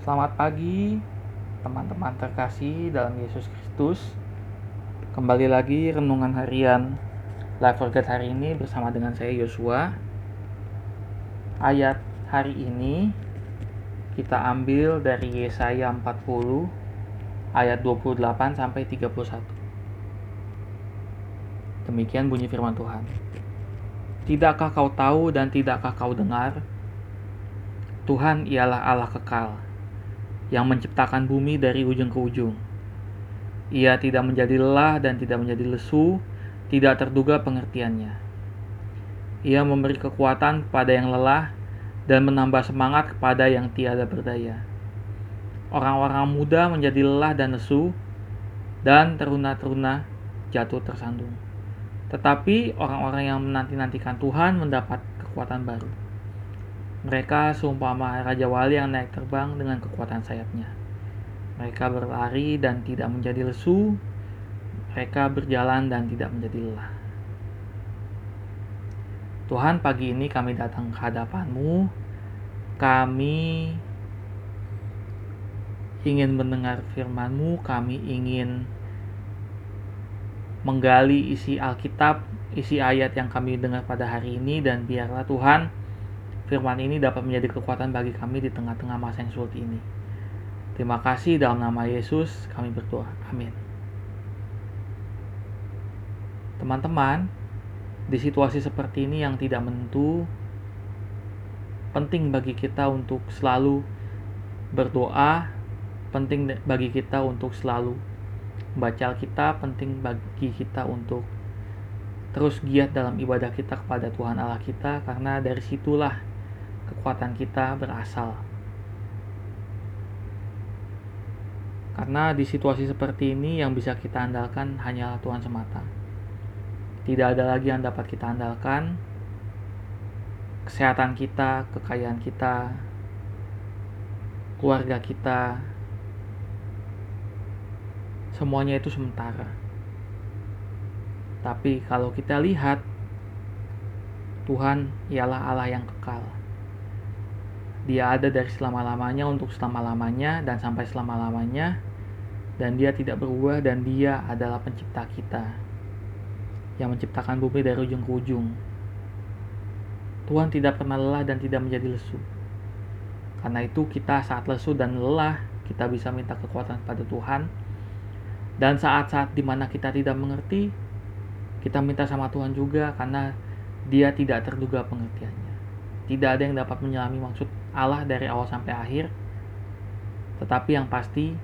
Selamat pagi, teman-teman terkasih dalam Yesus Kristus. Kembali lagi renungan harian Life for God hari ini bersama dengan saya Yosua. Ayat hari ini kita ambil dari Yesaya 40 ayat 28 sampai 31. Demikian bunyi firman Tuhan. Tidakkah kau tahu dan tidakkah kau dengar? Tuhan ialah Allah kekal yang menciptakan bumi dari ujung ke ujung. Ia tidak menjadi lelah dan tidak menjadi lesu, tidak terduga pengertiannya. Ia memberi kekuatan kepada yang lelah dan menambah semangat kepada yang tiada berdaya. Orang-orang muda menjadi lelah dan lesu, dan teruna-teruna jatuh tersandung. Tetapi orang-orang yang menanti-nantikan Tuhan mendapat kekuatan baru. Mereka seumpama Raja Wali yang naik terbang dengan kekuatan sayapnya. Mereka berlari dan tidak menjadi lesu. Mereka berjalan dan tidak menjadi lelah. Tuhan pagi ini kami datang ke hadapanmu. Kami ingin mendengar firman-Mu, kami ingin menggali isi Alkitab, isi ayat yang kami dengar pada hari ini dan biarlah Tuhan firman ini dapat menjadi kekuatan bagi kami di tengah-tengah masa yang sulit ini. Terima kasih dalam nama Yesus kami berdoa. Amin. Teman-teman, di situasi seperti ini yang tidak menentu, penting bagi kita untuk selalu berdoa, penting bagi kita untuk selalu membaca Alkitab, penting bagi kita untuk terus giat dalam ibadah kita kepada Tuhan Allah kita karena dari situlah kekuatan kita berasal. Karena di situasi seperti ini yang bisa kita andalkan hanyalah Tuhan semata. Tidak ada lagi yang dapat kita andalkan. Kesehatan kita, kekayaan kita, keluarga kita, semuanya itu sementara. Tapi kalau kita lihat, Tuhan ialah Allah yang kekal. Dia ada dari selama-lamanya untuk selama-lamanya dan sampai selama-lamanya dan dia tidak berubah dan dia adalah pencipta kita yang menciptakan bumi dari ujung ke ujung. Tuhan tidak pernah lelah dan tidak menjadi lesu. Karena itu kita saat lesu dan lelah, kita bisa minta kekuatan pada Tuhan. Dan saat-saat di mana kita tidak mengerti, kita minta sama Tuhan juga karena dia tidak terduga pengertiannya. Tidak ada yang dapat menyelami maksud Allah dari awal sampai akhir. Tetapi yang pasti,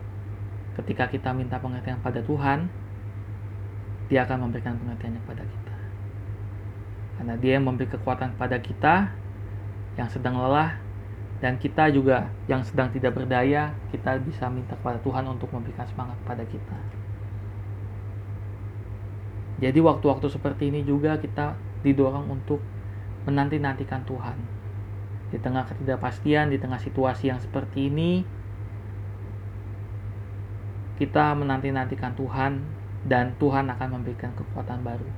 ketika kita minta pengertian pada Tuhan, Dia akan memberikan pengertiannya kepada kita. Karena Dia yang memberi kekuatan kepada kita yang sedang lelah dan kita juga yang sedang tidak berdaya, kita bisa minta kepada Tuhan untuk memberikan semangat kepada kita. Jadi waktu-waktu seperti ini juga kita didorong untuk menanti-nantikan Tuhan di tengah ketidakpastian, di tengah situasi yang seperti ini, kita menanti-nantikan Tuhan dan Tuhan akan memberikan kekuatan baru.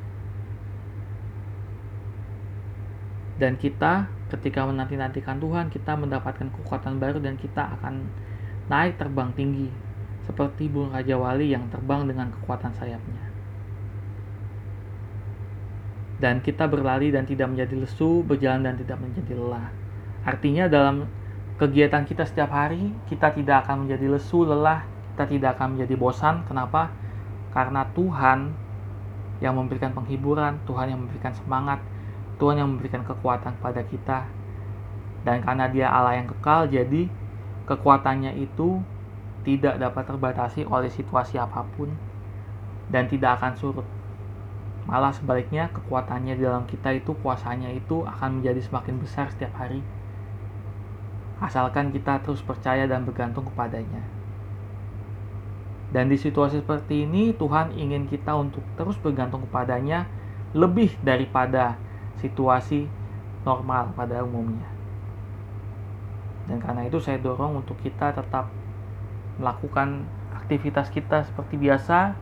Dan kita ketika menanti-nantikan Tuhan, kita mendapatkan kekuatan baru dan kita akan naik terbang tinggi seperti burung Raja Wali yang terbang dengan kekuatan sayapnya. Dan kita berlari dan tidak menjadi lesu, berjalan dan tidak menjadi lelah. Artinya dalam kegiatan kita setiap hari, kita tidak akan menjadi lesu, lelah, kita tidak akan menjadi bosan. Kenapa? Karena Tuhan yang memberikan penghiburan, Tuhan yang memberikan semangat, Tuhan yang memberikan kekuatan kepada kita. Dan karena dia Allah yang kekal, jadi kekuatannya itu tidak dapat terbatasi oleh situasi apa pun dan tidak akan surut. Malah sebaliknya kekuatannya di dalam kita itu, kuasanya itu akan menjadi semakin besar setiap hari asalkan kita terus percaya dan bergantung kepadanya. Dan di situasi seperti ini, Tuhan ingin kita untuk terus bergantung kepadanya lebih daripada situasi normal pada umumnya. Dan karena itu saya dorong untuk kita tetap melakukan aktivitas kita seperti biasa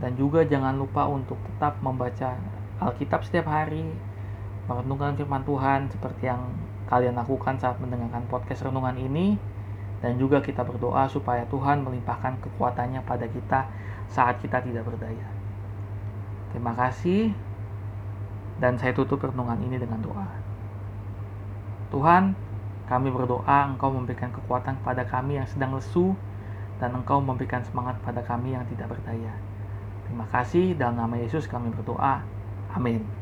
dan juga jangan lupa untuk tetap membaca Alkitab setiap hari, merenungkan firman Tuhan seperti yang kalian lakukan saat mendengarkan podcast renungan ini Dan juga kita berdoa supaya Tuhan melimpahkan kekuatannya pada kita saat kita tidak berdaya. Terima kasih. Dan saya tutup renungan ini dengan doa. Tuhan, kami berdoa Engkau memberikan kekuatan pada kami yang sedang lesu dan Engkau memberikan semangat pada kami yang tidak berdaya. Terima kasih dalam nama Yesus kami berdoa. Amin.